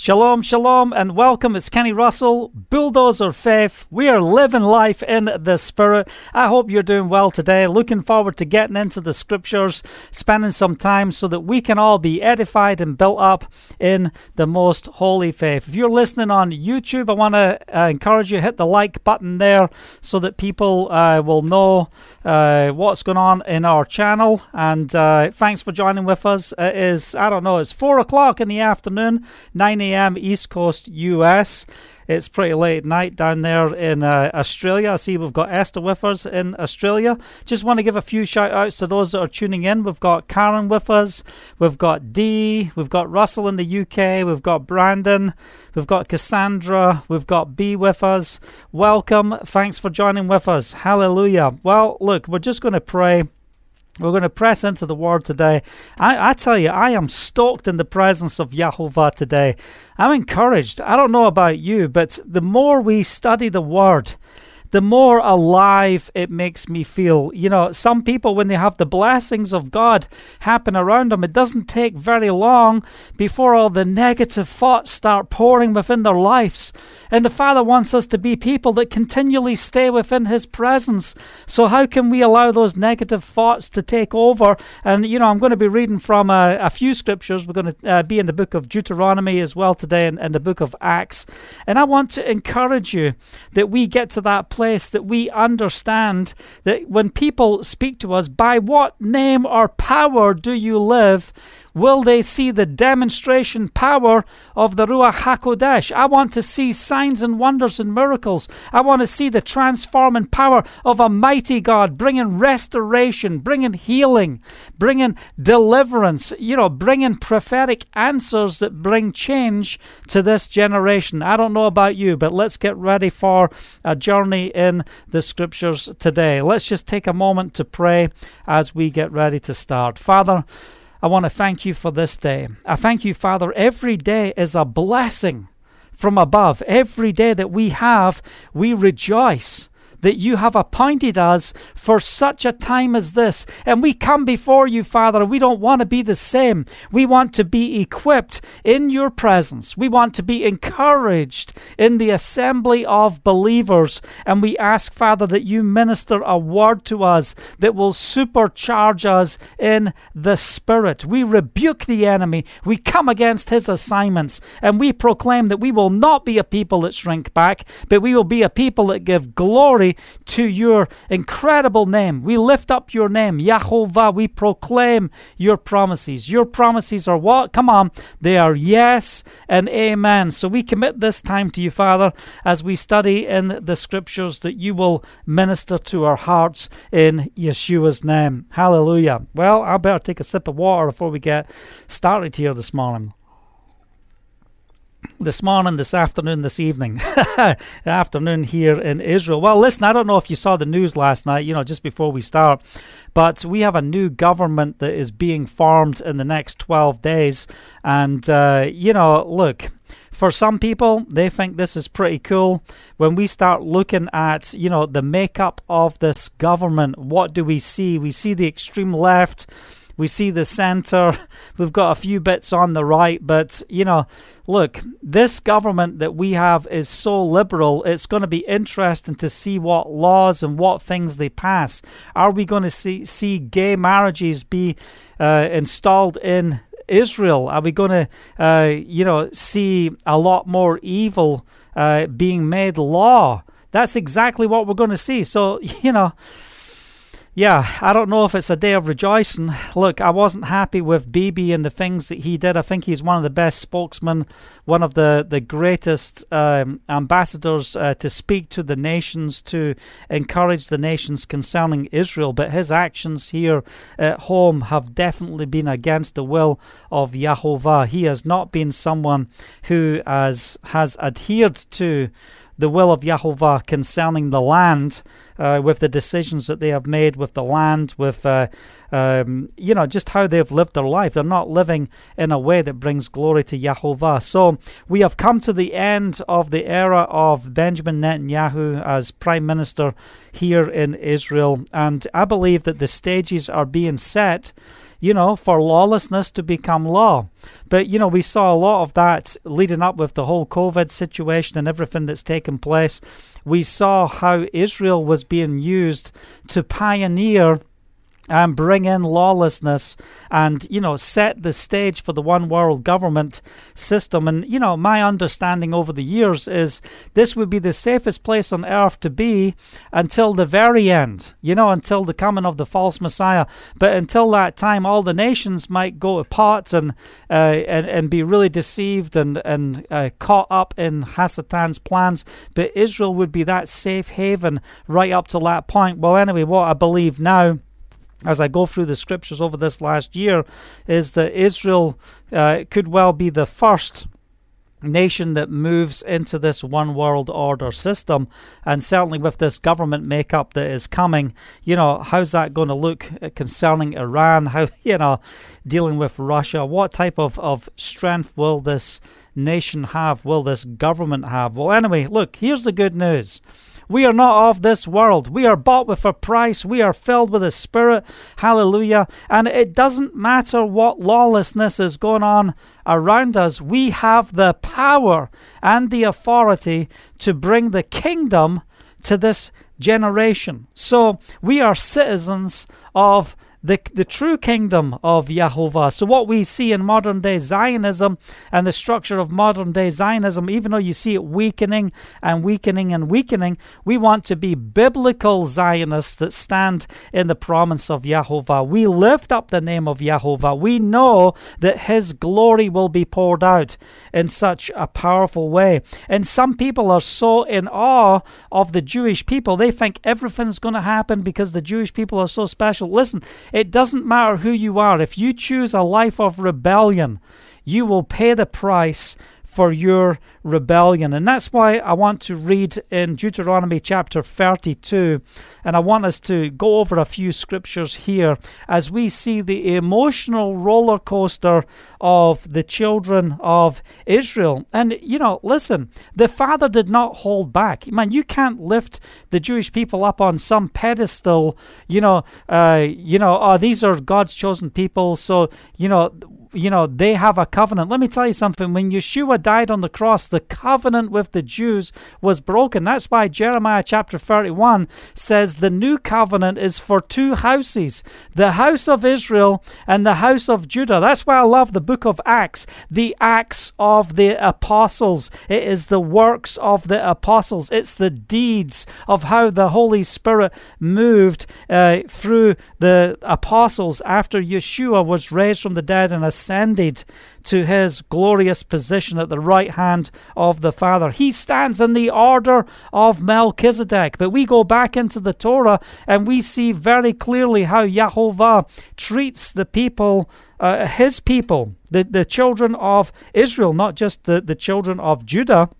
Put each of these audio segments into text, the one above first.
Shalom, shalom, and welcome. It's Kenny Russell, Bulldozer Faith. We are living life in the Spirit. I hope you're doing well today. Looking forward to getting into the scriptures, spending some time so that we can all be edified and built up in the most holy faith. If you're listening on YouTube, I want to uh, encourage you hit the like button there so that people uh, will know uh, what's going on in our channel. And uh, thanks for joining with us. It is, I don't know, it's four o'clock in the afternoon, 9 a.m. East Coast, US. It's pretty late night down there in uh, Australia. I see we've got Esther with us in Australia. Just want to give a few shout outs to those that are tuning in. We've got Karen with us, we've got Dee, we've got Russell in the UK, we've got Brandon, we've got Cassandra, we've got B with us. Welcome. Thanks for joining with us. Hallelujah. Well, look, we're just going to pray we're going to press into the word today. I, I, tell you, I am stoked in the presence of Yahovah today. I'm encouraged. I don't know about you, but the more we study the word, the more alive it makes me feel. You know, some people, when they have the blessings of God happen around them, it doesn't take very long before all the negative thoughts start pouring within their lives. And the Father wants us to be people that continually stay within His presence. So, how can we allow those negative thoughts to take over? And, you know, I'm going to be reading from a, a few scriptures. We're going to uh, be in the book of Deuteronomy as well today and, and the book of Acts. And I want to encourage you that we get to that place that we understand that when people speak to us, by what name or power do you live? Will they see the demonstration power of the Ruach HaKodesh? I want to see signs and wonders and miracles. I want to see the transforming power of a mighty God bringing restoration, bringing healing, bringing deliverance, you know, bringing prophetic answers that bring change to this generation. I don't know about you, but let's get ready for a journey in the scriptures today. Let's just take a moment to pray as we get ready to start. Father, I want to thank you for this day. I thank you, Father. Every day is a blessing from above. Every day that we have, we rejoice that you have appointed us for such a time as this. And we come before you, Father, we don't want to be the same. We want to be equipped in your presence. We want to be encouraged in the assembly of believers. And we ask, Father, that you minister a word to us that will supercharge us in the Spirit. We rebuke the enemy. We come against his assignments. And we proclaim that we will not be a people that shrink back, but we will be a people that give glory to your incredible name. We lift up your name, Yahovah. We proclaim your promises. Your promises are what? Come on. They are yes and amen. So we commit this time to you, Father, as we study in the scriptures that you will minister to our hearts in Yeshua's name. Hallelujah. Well, I better take a sip of water before we get started here this morning this morning, this afternoon, this evening, afternoon here in Israel. Well, listen, I don't know if you saw the news last night, you know, just before we start, but we have a new government that is being formed in the next 12 days. And, uh, you know, look, for some people, they think this is pretty cool. When we start looking at, you know, the makeup of this government, what do we see? We see the extreme left we see the center. We've got a few bits on the right, but you know, look, this government that we have is so liberal. It's going to be interesting to see what laws and what things they pass. Are we going to see see gay marriages be uh, installed in Israel? Are we going to, uh, you know, see a lot more evil uh, being made law? That's exactly what we're going to see. So, you know, yeah, I don't know if it's a day of rejoicing. Look, I wasn't happy with Bibi and the things that he did. I think he's one of the best spokesmen, one of the, the greatest um, ambassadors uh, to speak to the nations, to encourage the nations concerning Israel. But his actions here at home have definitely been against the will of Yahovah. He has not been someone who has, has adhered to the will of Yahovah concerning the land, uh, with the decisions that they have made with the land, with uh, um, you know just how they've lived their life. They're not living in a way that brings glory to Yahovah. So we have come to the end of the era of Benjamin Netanyahu as prime minister here in Israel, and I believe that the stages are being set you know, for lawlessness to become law. But, you know, we saw a lot of that leading up with the whole COVID situation and everything that's taken place. We saw how Israel was being used to pioneer and bring in lawlessness and you know set the stage for the one world government system. And you know my understanding over the years is this would be the safest place on earth to be until the very end you know until the coming of the false messiah. But until that time all the nations might go apart and uh, and, and be really deceived and and uh, caught up in Hasatan's plans. But Israel would be that safe haven right up to that point. Well anyway what I believe now as I go through the scriptures over this last year, is that Israel uh, could well be the first nation that moves into this one world order system. And certainly with this government makeup that is coming you know how's that going to look concerning iran? How you know dealing with russia? What type of, of strength will this nation have? Will this government have? Well anyway look here's the good news we are not of this world. We are bought with a price. We are filled with the Spirit. Hallelujah. And it doesn't matter what lawlessness is going on around us. We have the power and the authority to bring the kingdom to this generation. So we are citizens of the, the true kingdom of Yahovah. So, what we see in modern day Zionism and the structure of modern day Zionism, even though you see it weakening and weakening and weakening, we want to be biblical Zionists that stand in the promise of Yahovah. We lift up the name of Yahovah. We know that His glory will be poured out in such a powerful way. And some people are so in awe of the Jewish people, they think everything's going to happen because the Jewish people are so special. Listen, it doesn't matter who you are. If you choose a life of rebellion, you will pay the price for your rebellion. And that's why I want to read in Deuteronomy chapter 32. And I want us to go over a few scriptures here as we see the emotional roller coaster of the children of Israel. And, you know, listen, the Father did not hold back. Man, you can't lift the Jewish people up on some pedestal, you know, uh, you know, oh, these are God's chosen people. So, you know, you know, they have a covenant. Let me tell you something. When Yeshua died on the cross, the covenant with the Jews was broken. That's why Jeremiah chapter 31 says the new covenant is for two houses the house of Israel and the house of Judah. That's why I love the book of Acts, the Acts of the apostles. It is the works of the apostles, it's the deeds of how the Holy Spirit moved uh, through the apostles after Yeshua was raised from the dead and ascended to his glorious position at the right hand of the Father. He stands in the order of Melchizedek. But we go back into the Torah and we see very clearly how Yahovah treats the people, uh, his people, the, the children of Israel, not just the, the children of Judah.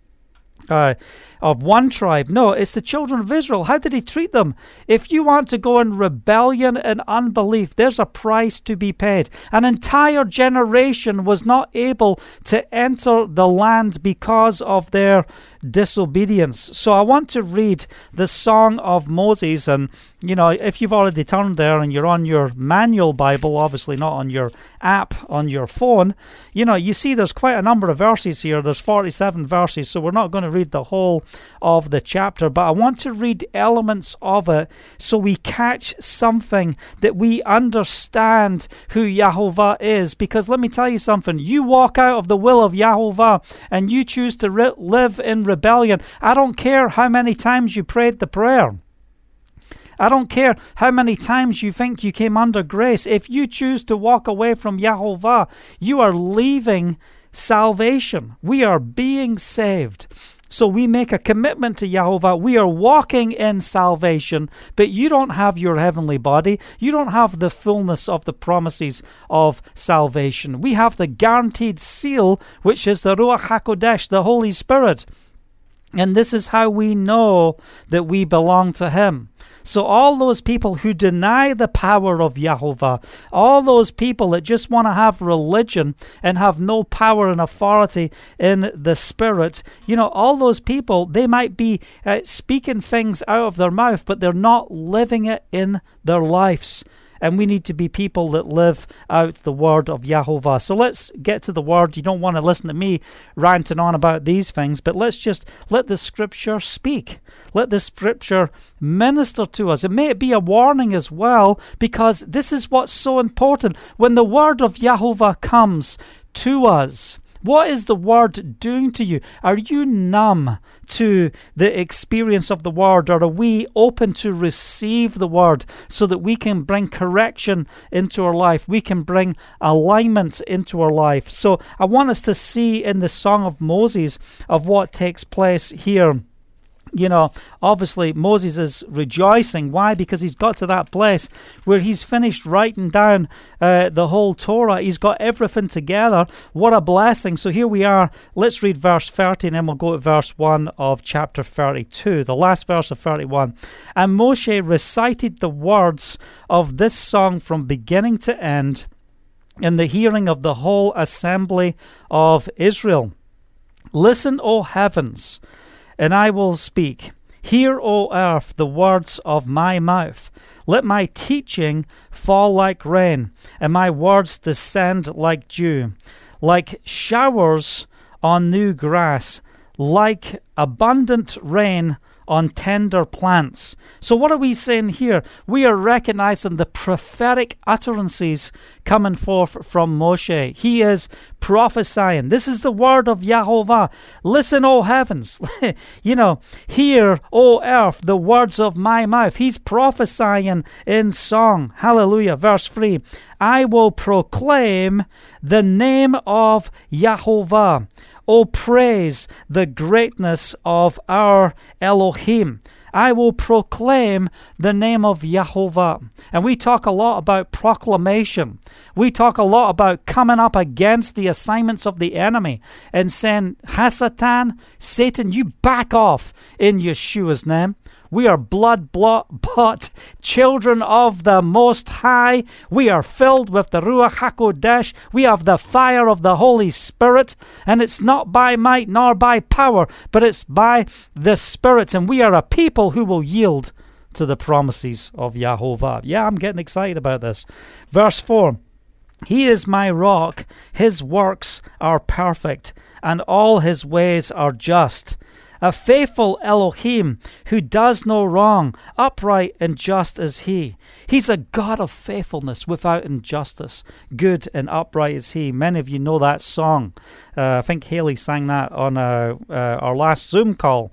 Uh, of one tribe. No, it's the children of Israel. How did he treat them? If you want to go in rebellion and unbelief, there's a price to be paid. An entire generation was not able to enter the land because of their disobedience. So I want to read the Song of Moses. And, you know, if you've already turned there and you're on your manual Bible, obviously not on your app on your phone, you know, you see there's quite a number of verses here. There's 47 verses. So we're not going to read the whole of the chapter, but I want to read elements of it so we catch something that we understand who Yahovah is. Because let me tell you something you walk out of the will of Yahovah and you choose to re- live in rebellion. I don't care how many times you prayed the prayer. I don't care how many times you think you came under grace. If you choose to walk away from Yahovah, you are leaving salvation. We are being saved. So we make a commitment to Yahovah. We are walking in salvation, but you don't have your heavenly body. You don't have the fullness of the promises of salvation. We have the guaranteed seal, which is the Ruach HaKodesh, the Holy Spirit. And this is how we know that we belong to Him. So, all those people who deny the power of Yahovah, all those people that just want to have religion and have no power and authority in the Spirit, you know, all those people, they might be uh, speaking things out of their mouth, but they're not living it in their lives. And we need to be people that live out the word of Yahovah. So let's get to the word. You don't want to listen to me ranting on about these things, but let's just let the scripture speak. Let the scripture minister to us. It may be a warning as well, because this is what's so important. When the word of Yahovah comes to us, what is the word doing to you? Are you numb to the experience of the word, or are we open to receive the word so that we can bring correction into our life? We can bring alignment into our life. So I want us to see in the Song of Moses of what takes place here you know, obviously Moses is rejoicing. Why? Because he's got to that place where he's finished writing down uh, the whole Torah. He's got everything together. What a blessing. So here we are. Let's read verse 30 and then we'll go to verse 1 of chapter 32, the last verse of 31. And Moshe recited the words of this song from beginning to end in the hearing of the whole assembly of Israel. Listen, O heavens and I will speak. Hear, O earth, the words of my mouth. Let my teaching fall like rain, and my words descend like dew, like showers on new grass, like abundant rain on tender plants. So, what are we saying here? We are recognizing the prophetic utterances coming forth from Moshe. He is prophesying. This is the word of Yahovah. Listen, O heavens. you know, hear, O earth, the words of my mouth. He's prophesying in song. Hallelujah. Verse 3 I will proclaim the name of Yahovah. Oh, praise the greatness of our Elohim. I will proclaim the name of Yahovah. And we talk a lot about proclamation. We talk a lot about coming up against the assignments of the enemy and saying, Hasatan, Satan, you back off in Yeshua's name. We are blood bought children of the Most High. We are filled with the Ruach HaKodesh. We have the fire of the Holy Spirit. And it's not by might nor by power, but it's by the Spirit. And we are a people who will yield to the promises of Yahovah. Yeah, I'm getting excited about this. Verse 4 He is my rock, his works are perfect, and all his ways are just a faithful Elohim who does no wrong, upright and just as he. He's a God of faithfulness without injustice. Good and upright is he. Many of you know that song. Uh, I think Haley sang that on uh, uh, our last Zoom call.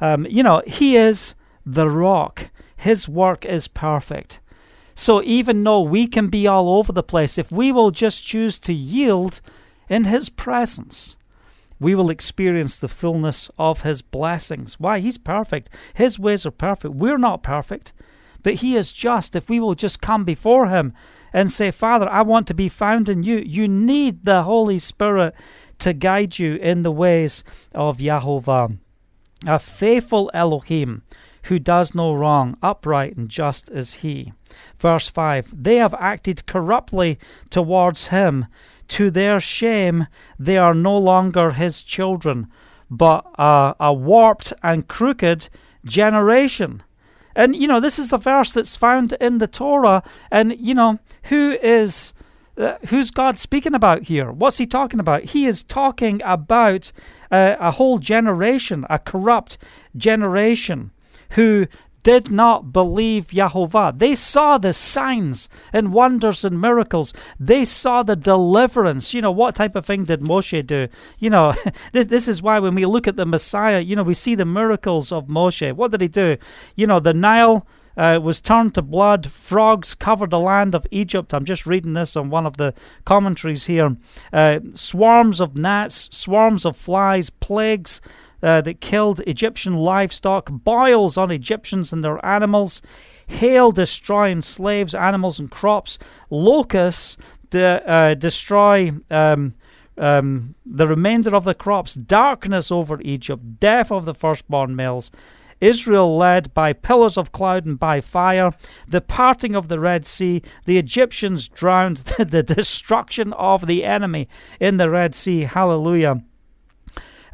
Um, you know, he is the rock, his work is perfect. So even though we can be all over the place, if we will just choose to yield in his presence, we will experience the fullness of His blessings. Why? He's perfect. His ways are perfect. We're not perfect, but He is just. If we will just come before Him and say, Father, I want to be found in you, you need the Holy Spirit to guide you in the ways of Yahovah. A faithful Elohim who does no wrong, upright and just as He. Verse 5 They have acted corruptly towards Him to their shame, they are no longer his children, but a, a warped and crooked generation. And, you know, this is the verse that's found in the Torah. And, you know, who is. Uh, who's God speaking about here? What's he talking about? He is talking about uh, a whole generation, a corrupt generation who did not believe Yahovah. They saw the signs and wonders and miracles. They saw the deliverance. You know, what type of thing did Moshe do? You know, this, this is why when we look at the Messiah, you know, we see the miracles of Moshe. What did he do? You know, the Nile. Uh, was turned to blood. Frogs covered the land of Egypt. I'm just reading this on one of the commentaries here. Uh, swarms of gnats, swarms of flies, plagues, uh, that killed Egyptian livestock, boils on Egyptians and their animals, hail destroying slaves, animals, and crops, locusts de- uh, destroy um, um, the remainder of the crops, darkness over Egypt, death of the firstborn males. Israel led by pillars of cloud and by fire, the parting of the Red Sea, the Egyptians drowned, the destruction of the enemy in the Red Sea. Hallelujah.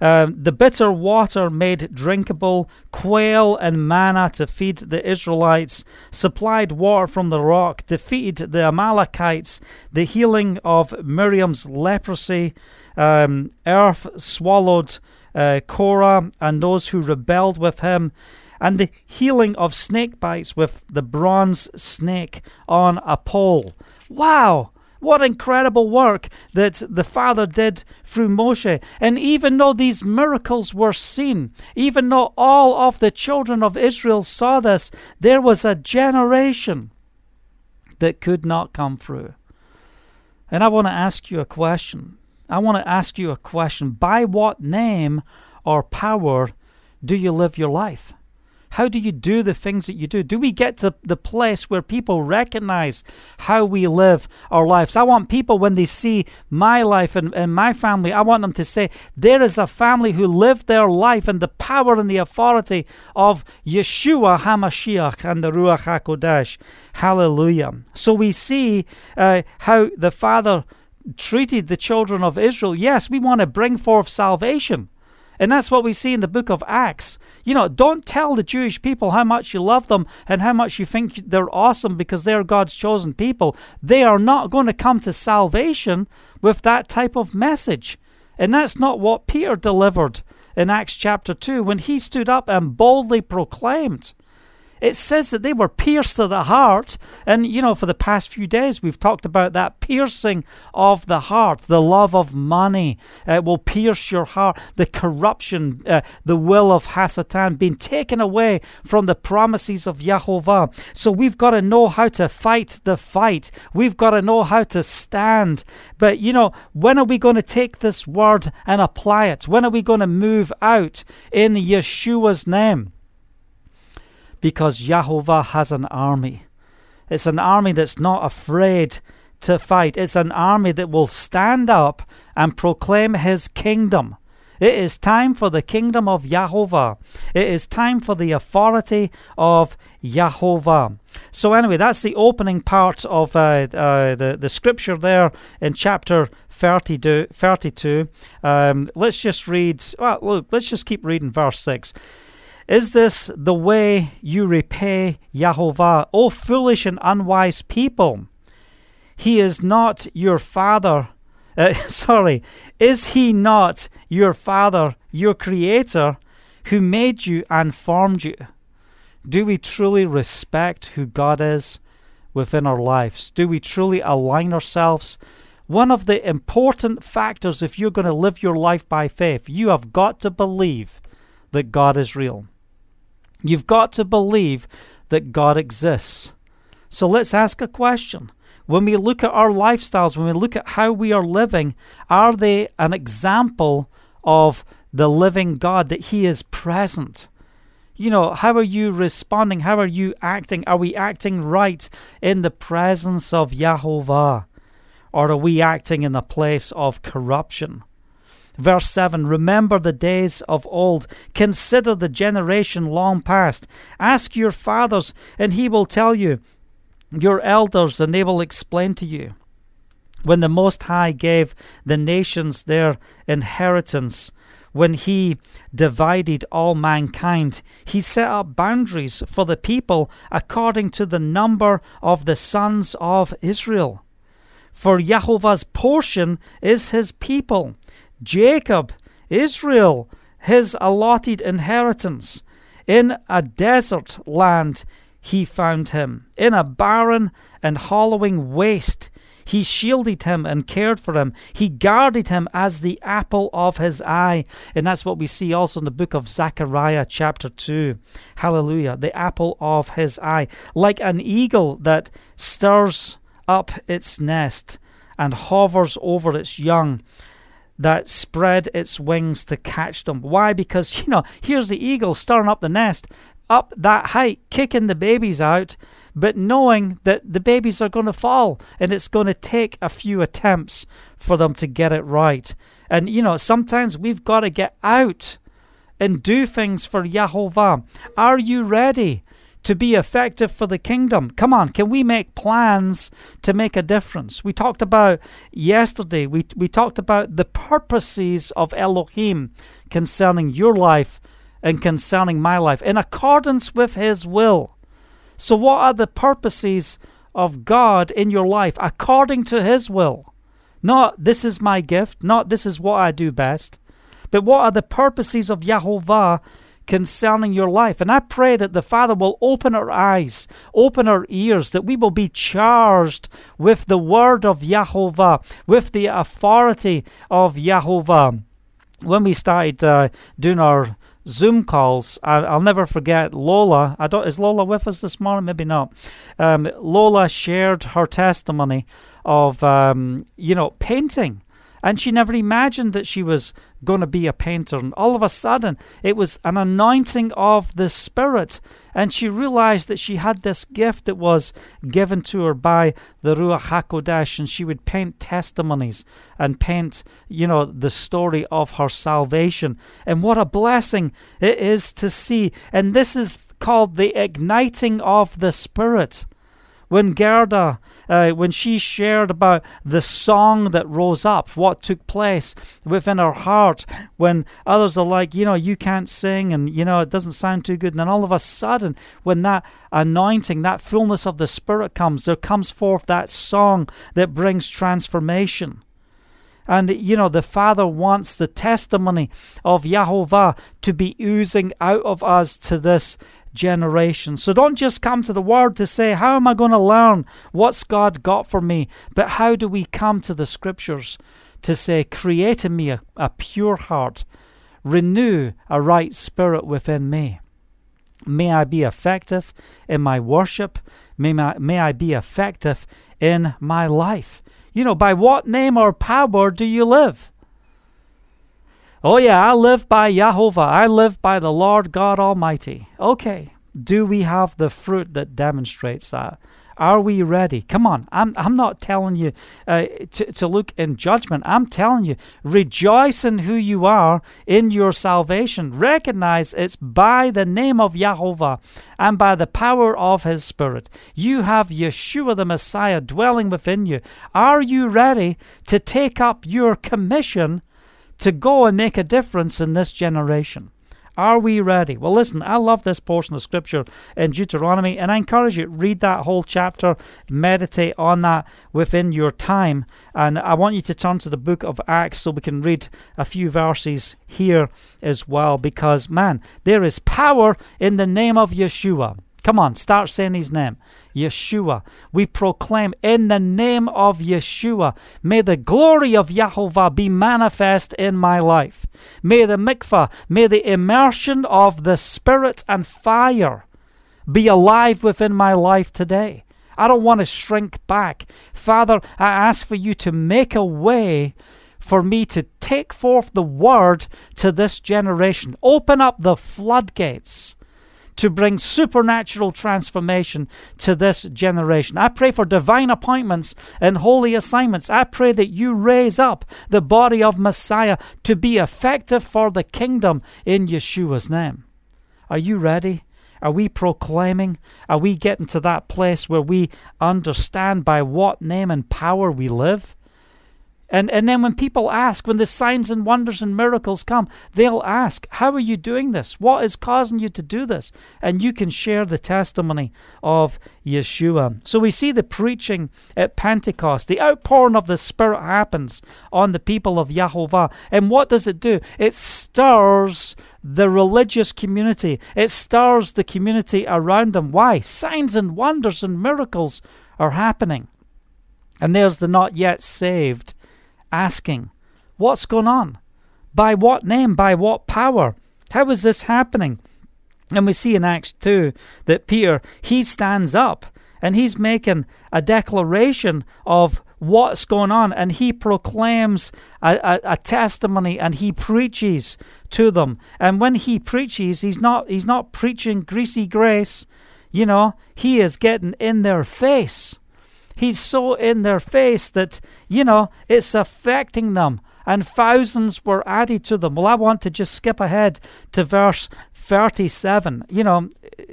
Um, the bitter water made drinkable, quail and manna to feed the Israelites, supplied water from the rock, defeated the Amalekites, the healing of Miriam's leprosy, um, earth swallowed uh, Korah and those who rebelled with him, and the healing of snake bites with the bronze snake on a pole. Wow! What incredible work that the Father did through Moshe. And even though these miracles were seen, even though all of the children of Israel saw this, there was a generation that could not come through. And I want to ask you a question. I want to ask you a question. By what name or power do you live your life? How do you do the things that you do? Do we get to the place where people recognize how we live our lives? I want people, when they see my life and, and my family, I want them to say, there is a family who lived their life in the power and the authority of Yeshua HaMashiach and the Ruach HaKodesh. Hallelujah. So we see uh, how the Father treated the children of Israel. Yes, we want to bring forth salvation. And that's what we see in the book of Acts. You know, don't tell the Jewish people how much you love them and how much you think they're awesome because they're God's chosen people. They are not going to come to salvation with that type of message. And that's not what Peter delivered in Acts chapter 2 when he stood up and boldly proclaimed it says that they were pierced to the heart. And, you know, for the past few days, we've talked about that piercing of the heart, the love of money uh, will pierce your heart, the corruption, uh, the will of Hasatan being taken away from the promises of Yahovah. So we've got to know how to fight the fight. We've got to know how to stand. But, you know, when are we going to take this word and apply it? When are we going to move out in Yeshua's name? Because Yahovah has an army. It's an army that's not afraid to fight. It's an army that will stand up and proclaim his kingdom. It is time for the kingdom of Yahovah. It is time for the authority of Yahovah. So, anyway, that's the opening part of uh, uh, the, the scripture there in chapter 32. 32. Um, let's just read, well, look, let's just keep reading verse 6. Is this the way you repay Yahovah, O foolish and unwise people? He is not your father. Uh, sorry, is he not your father, your creator, who made you and formed you? Do we truly respect who God is within our lives? Do we truly align ourselves? One of the important factors, if you're going to live your life by faith, you have got to believe that God is real. You've got to believe that God exists. So let's ask a question. When we look at our lifestyles, when we look at how we are living, are they an example of the living God, that He is present? You know, how are you responding? How are you acting? Are we acting right in the presence of Yahovah? Or are we acting in a place of corruption? Verse 7 Remember the days of old, consider the generation long past. Ask your fathers, and he will tell you, your elders, and they will explain to you. When the Most High gave the nations their inheritance, when he divided all mankind, he set up boundaries for the people according to the number of the sons of Israel. For Jehovah's portion is his people Jacob, Israel, his allotted inheritance. In a desert land he found him, in a barren and hollowing waste. He shielded him and cared for him. He guarded him as the apple of his eye. And that's what we see also in the book of Zechariah, chapter 2. Hallelujah. The apple of his eye. Like an eagle that stirs up its nest and hovers over its young that spread its wings to catch them. Why? Because, you know, here's the eagle stirring up the nest up that height, kicking the babies out, but knowing that the babies are going to fall and it's going to take a few attempts for them to get it right. And, you know, sometimes we've got to get out and do things for Yahovah. Are you ready to be effective for the kingdom. Come on, can we make plans to make a difference? We talked about yesterday, we, we talked about the purposes of Elohim concerning your life and concerning my life in accordance with his will. So, what are the purposes of God in your life according to his will? Not this is my gift, not this is what I do best, but what are the purposes of Yahovah concerning your life. And I pray that the Father will open our eyes, open our ears, that we will be charged with the word of Yahovah, with the authority of Yahovah. When we started uh, doing our Zoom calls. I, will never forget Lola. I don't. Is Lola with us this morning? Maybe not. Um, Lola shared her testimony of um, you know painting and she never imagined that she was going to be a painter. And all of a sudden, it was an anointing of the Spirit. And she realized that she had this gift that was given to her by the Ruach HaKodesh. And she would paint testimonies and paint, you know, the story of her salvation. And what a blessing it is to see. And this is called the igniting of the Spirit. When Gerda uh, when she shared about the song that rose up, what took place within her heart, when others are like, you know, you can't sing and, you know, it doesn't sound too good. And then all of a sudden, when that anointing, that fullness of the Spirit comes, there comes forth that song that brings transformation. And, you know, the Father wants the testimony of Yahovah to be oozing out of us to this generation. So don't just come to the Word to say, How am I going to learn what's God got for me? But how do we come to the Scriptures to say, Create in me a, a pure heart, renew a right spirit within me? May I be effective in my worship. May, my, may I be effective in my life. You know, by what name or power do you live? Oh, yeah, I live by Yahovah. I live by the Lord God Almighty. Okay. Do we have the fruit that demonstrates that? Are we ready? Come on. I'm, I'm not telling you uh, to, to look in judgment. I'm telling you, rejoice in who you are in your salvation. Recognize it's by the name of Yahovah and by the power of His Spirit. You have Yeshua the Messiah dwelling within you. Are you ready to take up your commission to go and make a difference in this generation. Are we ready? Well, listen, I love this portion of scripture in Deuteronomy, and I encourage you read that whole chapter, meditate on that within your time. And I want you to turn to the book of Acts so we can read a few verses here as well, because man, there is power in the name of Yeshua. Come on, start saying his name. Yeshua. We proclaim in the name of Yeshua. May the glory of Yahovah be manifest in my life. May the mikvah, may the immersion of the Spirit and fire be alive within my life today. I don't want to shrink back. Father, I ask for you to make a way for me to take forth the word to this generation. Open up the floodgates to bring supernatural transformation to this generation. I pray for divine appointments and holy assignments. I pray that you raise up the body of Messiah to be effective for the kingdom in Yeshua's name. Are you ready? Are we proclaiming? Are we getting to that place where we understand by what name and power we live? And, and then when people ask, when the signs and wonders and miracles come, they'll ask, How are you doing this? What is causing you to do this? And you can share the testimony of Yeshua. So we see the preaching at Pentecost. The outpouring of the Spirit happens on the people of Yahovah. And what does it do? It stirs the religious community, it stirs the community around them. Why? Signs and wonders and miracles are happening. And there's the not yet saved asking, What's going on? By what name? By what power? How is this happening? And we see in Acts 2 that Peter, he stands up and he's making a declaration of what's going on and he proclaims a, a, a, testimony and he preaches to them and when he preaches he's not he's not preaching greasy grace you know he is getting in their face He's so in their face that, you know, it's affecting them. and thousands were added to them. Well, I want to just skip ahead to verse 37. You know,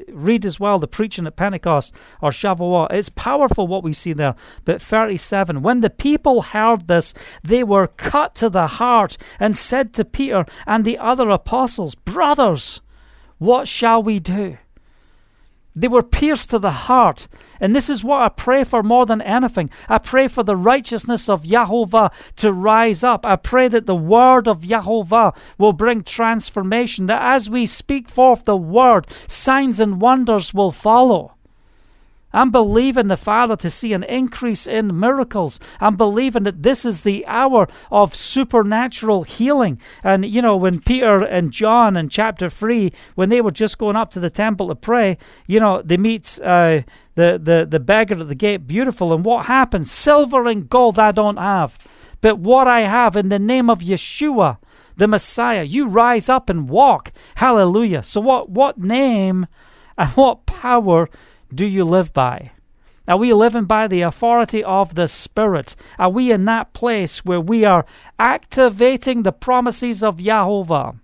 read as well the preaching at Pentecost or Shavuot. It's powerful what we see there. But 37, when the people heard this, they were cut to the heart and said to Peter and the other apostles, Brothers, what shall we do? They were pierced to the heart. And this is what I pray for more than anything. I pray for the righteousness of Yahovah to rise up. I pray that the word of Yahovah will bring transformation, that as we speak forth the word, signs and wonders will follow. I'm believing the Father to see an increase in miracles. I'm believing that this is the hour of supernatural healing. And, you know, when Peter and John in chapter 3, when they were just going up to the temple to pray, you know, they meet uh, the, the, the beggar at the gate, beautiful. And what happens? Silver and gold I don't have, but what I have in the name of Yeshua, the Messiah, you rise up and walk. Hallelujah. So, what, what name and what power? Do you live by? Are we living by the authority of the Spirit? Are we in that place where we are activating the promises of Yahovah?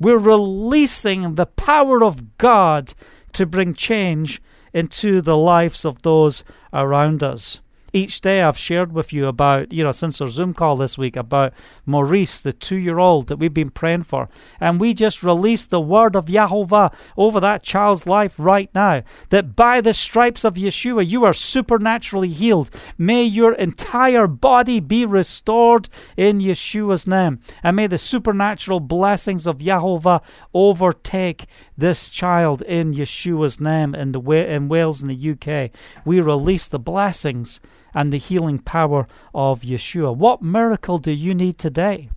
We're releasing the power of God to bring change into the lives of those around us each day I've shared with you about, you know, since our Zoom call this week, about Maurice, the two year old that we've been praying for. And we just released the word of Yahovah over that child's life right now. That by the stripes of Yeshua, you are supernaturally healed. May your entire body be restored in Yeshua's name. And may the supernatural blessings of Yahovah overtake this child in Yeshua's name in, the, in Wales and the UK. We release the blessings and the healing power of Yeshua. What miracle do you need today?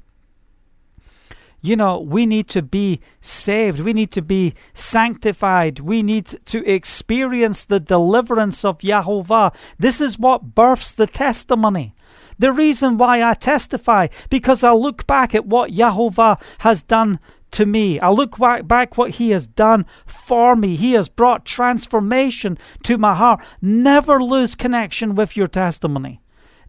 You know, we need to be saved. We need to be sanctified. We need to experience the deliverance of Yahovah. This is what births the testimony. The reason why I testify, because I look back at what Yahovah has done to me. I look back what He has done for me. He has brought transformation to my heart. Never lose connection with your testimony.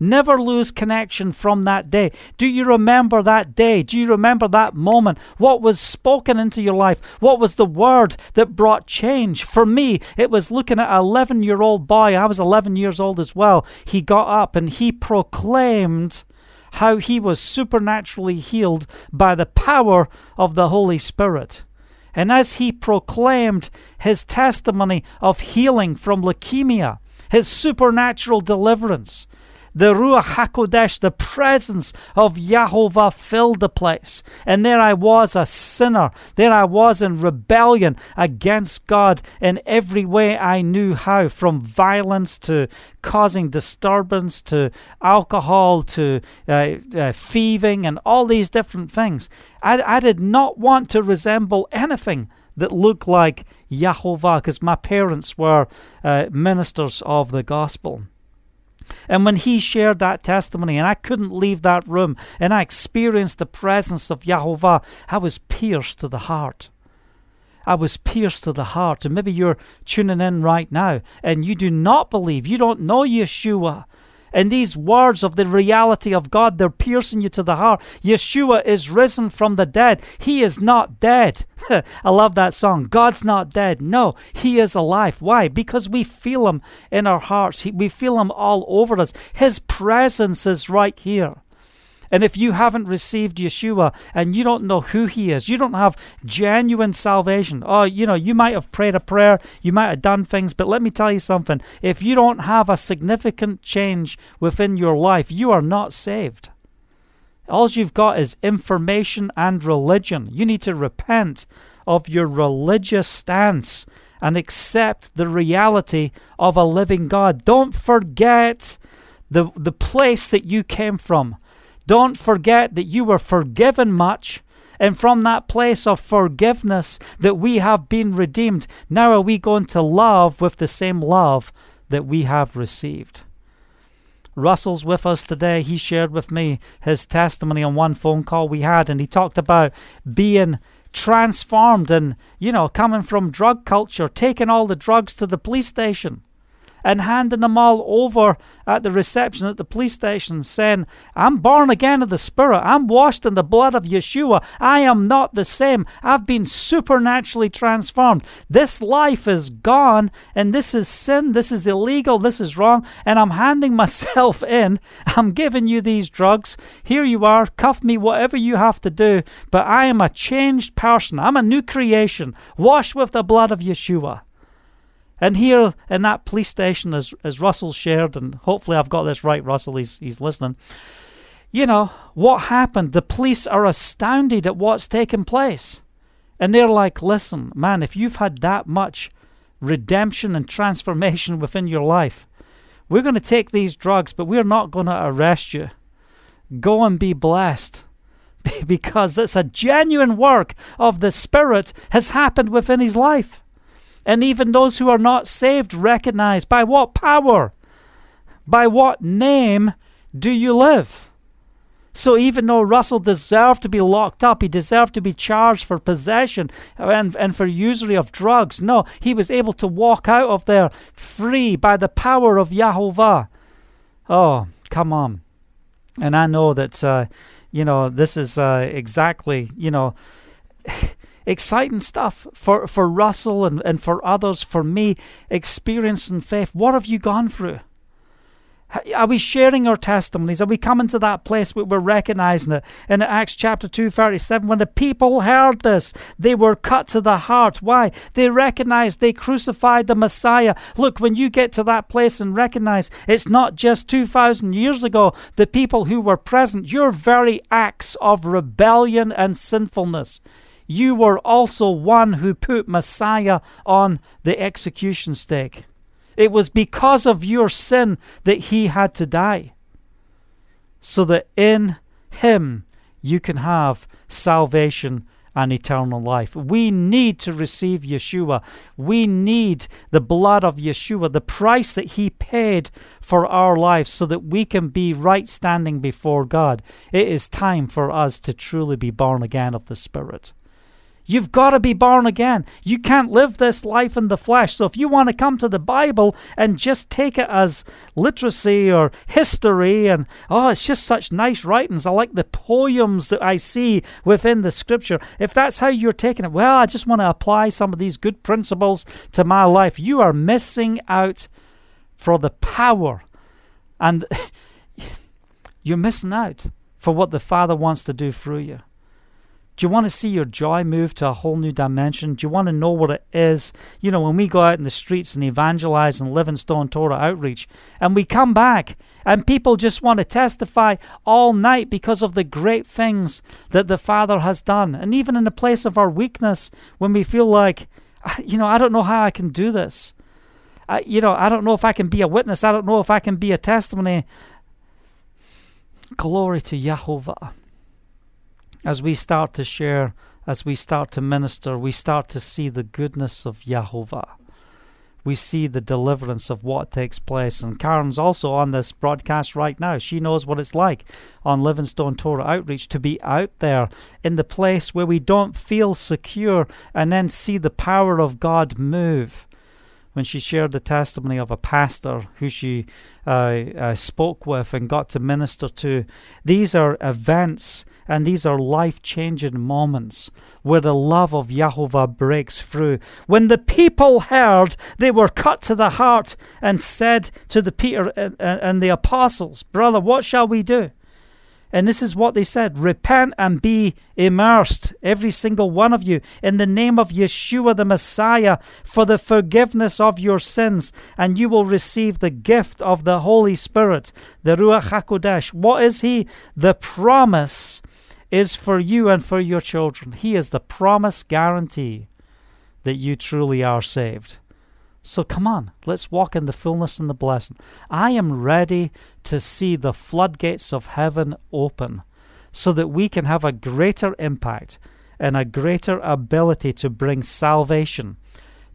Never lose connection from that day. Do you remember that day? Do you remember that moment? What was spoken into your life? What was the word that brought change? For me, it was looking at an 11 year old boy. I was 11 years old as well. He got up and he proclaimed how he was supernaturally healed by the power of the Holy Spirit. And as he proclaimed his testimony of healing from leukemia, his supernatural deliverance, the Ruach HaKodesh, the presence of Yahovah filled the place. And there I was, a sinner. There I was in rebellion against God in every way I knew how, from violence to causing disturbance to alcohol to uh, uh, thieving and all these different things. I, I did not want to resemble anything that looked like Yahovah because my parents were uh, ministers of the gospel. And when he shared that testimony, and I couldn't leave that room, and I experienced the presence of Yahovah, I was pierced to the heart. I was pierced to the heart. And maybe you're tuning in right now and you do not believe, you don't know Yeshua. And these words of the reality of God, they're piercing you to the heart. Yeshua is risen from the dead. He is not dead. I love that song. God's not dead. No, He is alive. Why? Because we feel Him in our hearts. we feel Him all over us. His presence is right here. And if you haven't received Yeshua and you don't know who he is, you don't have genuine salvation. Oh, you know, you might have prayed a prayer, you might have done things, but let me tell you something. If you don't have a significant change within your life, you are not saved. All you've got is information and religion. You need to repent of your religious stance and accept the reality of a living God. Don't forget the, the place that you came from. Don't forget that you were forgiven much. And from that place of forgiveness that we have been redeemed, now are we going to love with the same love that we have received. Russell's with us today. He shared with me his testimony on one phone call we had, and he talked about being transformed and, you know, coming from drug culture, taking all the drugs to the police station and handing them all over at the reception at the police station, saying, I'm born again of the Spirit. I'm washed in the blood of Yeshua. I am not the same. I've been supernaturally transformed. This life is gone, and this is sin. This is illegal. This is wrong. And I'm handing myself in. I'm giving you these drugs. Here you are. Cuff me, whatever you have to do. But I am a changed person. I'm a new creation, washed with the blood of Yeshua. And here in that police station, as, as Russell shared, and hopefully I've got this right, Russell, he's, he's listening. You know, what happened? The police are astounded at what's taken place. And they're like, listen, man, if you've had that much redemption and transformation within your life, we're going to take these drugs, but we're not going to arrest you. Go and be blessed because it's a genuine work of the Spirit has happened within his life. And even those who are not saved recognize by what power, by what name do you live? So even though Russell deserved to be locked up, he deserved to be charged for possession and, and for usury of drugs. No, he was able to walk out of there free by the power of Yahovah. Oh, come on. And I know that, uh, you know, this is uh, exactly, you know, exciting stuff for, for Russell and, and for others, for me, experiencing faith. What have you gone through? Are we sharing our testimonies? Are we coming to that place where we're recognizing it? In Acts chapter 2, 37, when the people heard this, they were cut to the heart. Why? They recognized they crucified the Messiah. Look, when you get to that place and recognize it's not just 2,000 years ago, the people who were present, your very acts of rebellion and sinfulness you were also one who put Messiah on the execution stake. It was because of your sin that he had to die, so that in him you can have salvation and eternal life. We need to receive Yeshua. We need the blood of Yeshua, the price that He paid for our lives, so that we can be right standing before God. It is time for us to truly be born again of the Spirit. You've got to be born again. You can't live this life in the flesh. So if you want to come to the Bible and just take it as literacy or history and, oh, it's just such nice writings. I like the poems that I see within the scripture. If that's how you're taking it, well, I just want to apply some of these good principles to my life. You are missing out for the power. And you're missing out for what the Father wants to do through you. Do you want to see your joy move to a whole new dimension? Do you want to know what it is? You know, when we go out in the streets and evangelize and Livingstone Torah outreach, and we come back and people just want to testify all night because of the great things that the Father has done. And even in the place of our weakness, when we feel like, ah, you know, I don't know how I can do this. I, you know, I don't know if I can be a witness. I don't know if I can be a testimony. Glory to Yahovah as we start to share, as we start to minister, we start to see the goodness of Yahovah. We see the deliverance of what takes place. And Karen's also on this broadcast right now. She knows what it's like on Livingstone Torah Outreach to be out there in the place where we don't feel secure and then see the power of God move when she shared the testimony of a pastor who she uh, uh, spoke with and got to minister to. These are events and these are life changing moments where the love of Yahovah breaks through. When the people heard, they were cut to the heart and said to the Peter and, and the apostles, Brother, what shall we do? And this is what they said Repent and be immersed, every single one of you, in the name of Yeshua the Messiah, for the forgiveness of your sins, and you will receive the gift of the Holy Spirit, the Ruach HaKodesh. What is He? The promise is for you and for your children. He is the promise guarantee that you truly are saved. So come on, let's walk in the fullness and the blessing. I am ready to see the floodgates of heaven open so that we can have a greater impact and a greater ability to bring salvation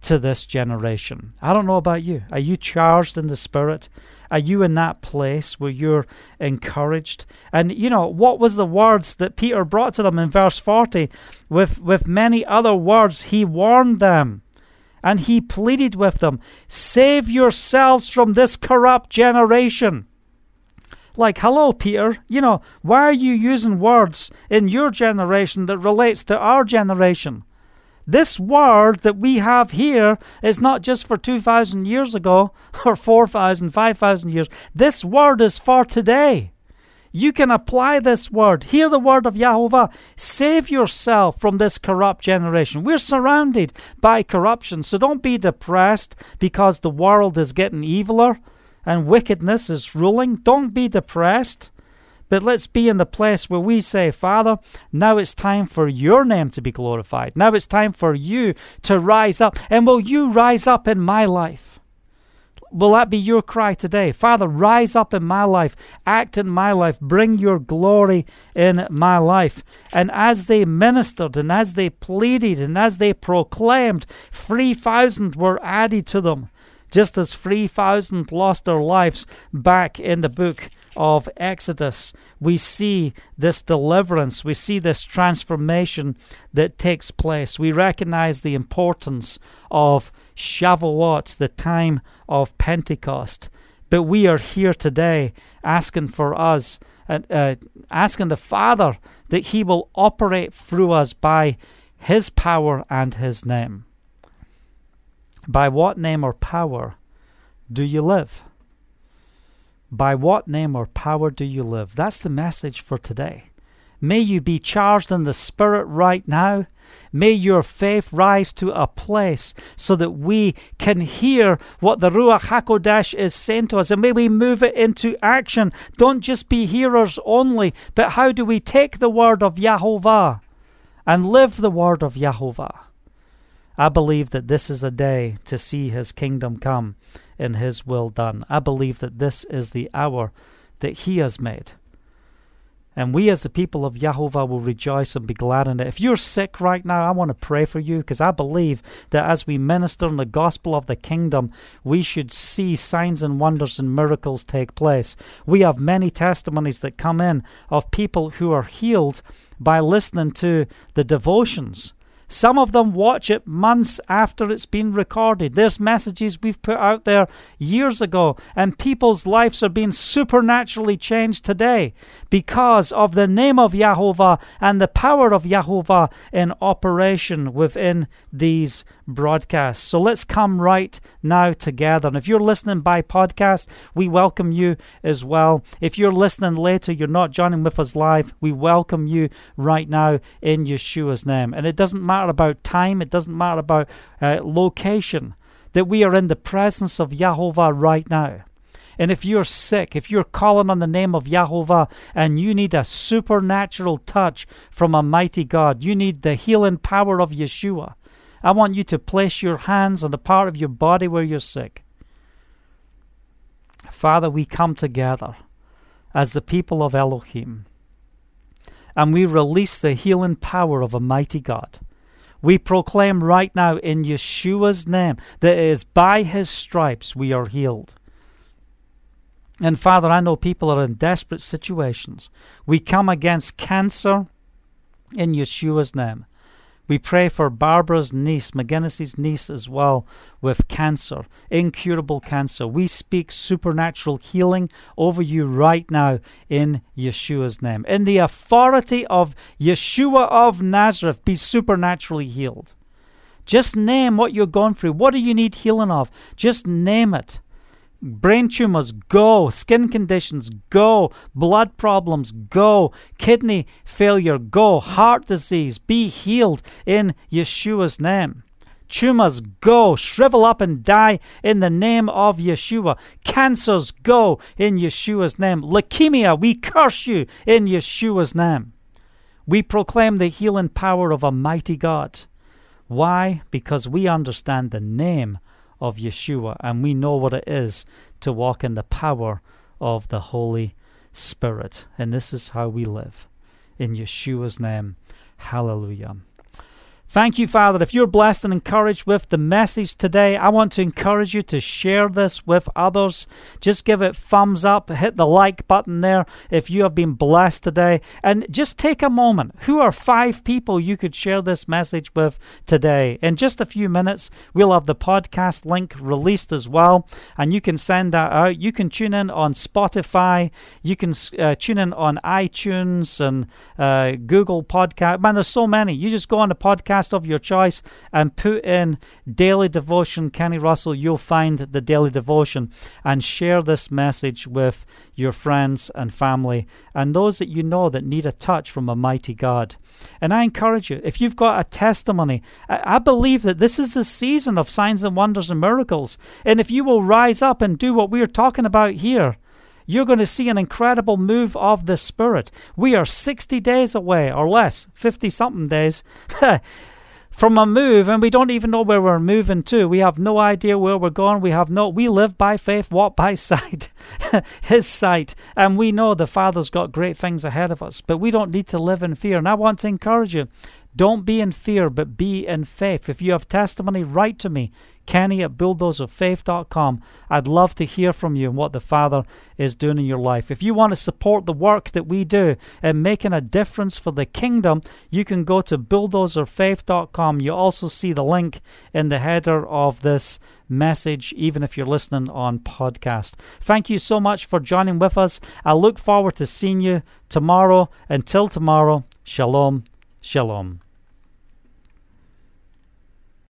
to this generation. I don't know about you. Are you charged in the Spirit? Are you in that place where you're encouraged? And you know, what was the words that Peter brought to them in verse 40? With with many other words he warned them And he pleaded with them, Save yourselves from this corrupt generation. Like, hello, Peter, you know, why are you using words in your generation that relates to our generation? This word that we have here is not just for 2,000 years ago or 4,000, 5,000 years. This word is for today. You can apply this word. Hear the word of Yahovah. Save yourself from this corrupt generation. We're surrounded by corruption, so don't be depressed because the world is getting eviler and wickedness is ruling. Don't be depressed. But let's be in the place where we say, Father, now it's time for your name to be glorified. Now it's time for you to rise up. And will you rise up in my life? Will that be your cry today? Father, rise up in my life, act in my life, bring your glory in my life. And as they ministered and as they pleaded and as they proclaimed, 3,000 were added to them, just as 3,000 lost their lives back in the book of Exodus, we see this deliverance, we see this transformation that takes place. We recognize the importance of Shavuot, the time of Pentecost. But we are here today asking for us, uh, uh, asking the Father that He will operate through us by His power and His name. By what name or power do you live? By what name or power do you live? That's the message for today. May you be charged in the Spirit right now. May your faith rise to a place so that we can hear what the Ruach HaKodesh is saying to us and may we move it into action. Don't just be hearers only, but how do we take the word of Yahovah and live the word of Yahovah? I believe that this is a day to see his kingdom come in his will done. I believe that this is the hour that he has made. And we as the people of Yahovah will rejoice and be glad in it. If you're sick right now, I want to pray for you because I believe that as we minister in the gospel of the kingdom, we should see signs and wonders and miracles take place. We have many testimonies that come in of people who are healed by listening to the devotions some of them watch it months after it's been recorded. There's messages we've put out there years ago, and people's lives are being supernaturally changed today because of the name of Yahovah and the power of Yahovah in operation within these broadcasts. So let's come right now together. And if you're listening by podcast, we welcome you as well. If you're listening later, you're not joining with us live, we welcome you right now in Yeshua's name. And it doesn't matter about time, it doesn't matter about uh, location, that we are in the presence of Yahovah right now. And if you're sick, if you're calling on the name of Yahovah and you need a supernatural touch from a mighty God, you need the healing power of Yeshua. I want you to place your hands on the part of your body where you're sick. Father, we come together as the people of Elohim and we release the healing power of a mighty God. We proclaim right now in Yeshua's name that it is by his stripes we are healed. And Father, I know people are in desperate situations. We come against cancer in Yeshua's name. We pray for Barbara's niece, McGinnis's niece as well, with cancer, incurable cancer. We speak supernatural healing over you right now in Yeshua's name. In the authority of Yeshua of Nazareth, be supernaturally healed. Just name what you're going through. What do you need healing of? Just name it. Brain tumors, go. Skin conditions, go. Blood problems, go. Kidney failure, go. Heart disease, be healed in Yeshua's name. Tumors, go. Shrivel up and die in the name of Yeshua. Cancers, go in Yeshua's name. Leukemia, we curse you in Yeshua's name. We proclaim the healing power of a mighty God. Why? Because we understand the name of Yeshua, and we know what it is to walk in the power of the Holy Spirit. And this is how we live. In Yeshua's name, hallelujah. Thank you, Father. If you're blessed and encouraged with the message today, I want to encourage you to share this with others. Just give it thumbs up, hit the like button there if you have been blessed today. And just take a moment. Who are five people you could share this message with today? In just a few minutes, we'll have the podcast link released as well, and you can send that out. You can tune in on Spotify, you can uh, tune in on iTunes and uh, Google Podcast. Man, there's so many. You just go on the podcast podcast of your choice and put in Daily Devotion Kenny Russell. You'll find the Daily Devotion and share this message with your friends and family and those that you know that need a touch from a mighty God. And I encourage you, if you've got a testimony, I, I believe that this is the season of signs and wonders and miracles. And if you will rise up and do what we're talking about here, you're going to see an incredible move of the Spirit. We are 60 days away or less, 50 something days from a move and we don't even know where we're moving to. We have no idea where we're going. We have no we live by faith, walk by sight. His sight. And we know the Father's got great things ahead of us. But we don't need to live in fear. And I want to encourage you. Don't be in fear, but be in faith. If you have testimony, write to me, Kenny at bulldozerfaith.com. I'd love to hear from you and what the Father is doing in your life. If you want to support the work that we do in making a difference for the kingdom, you can go to bulldozerfaith.com. You also see the link in the header of this message, even if you're listening on podcast. Thank you so much for joining with us. I look forward to seeing you tomorrow. Until tomorrow, shalom, shalom.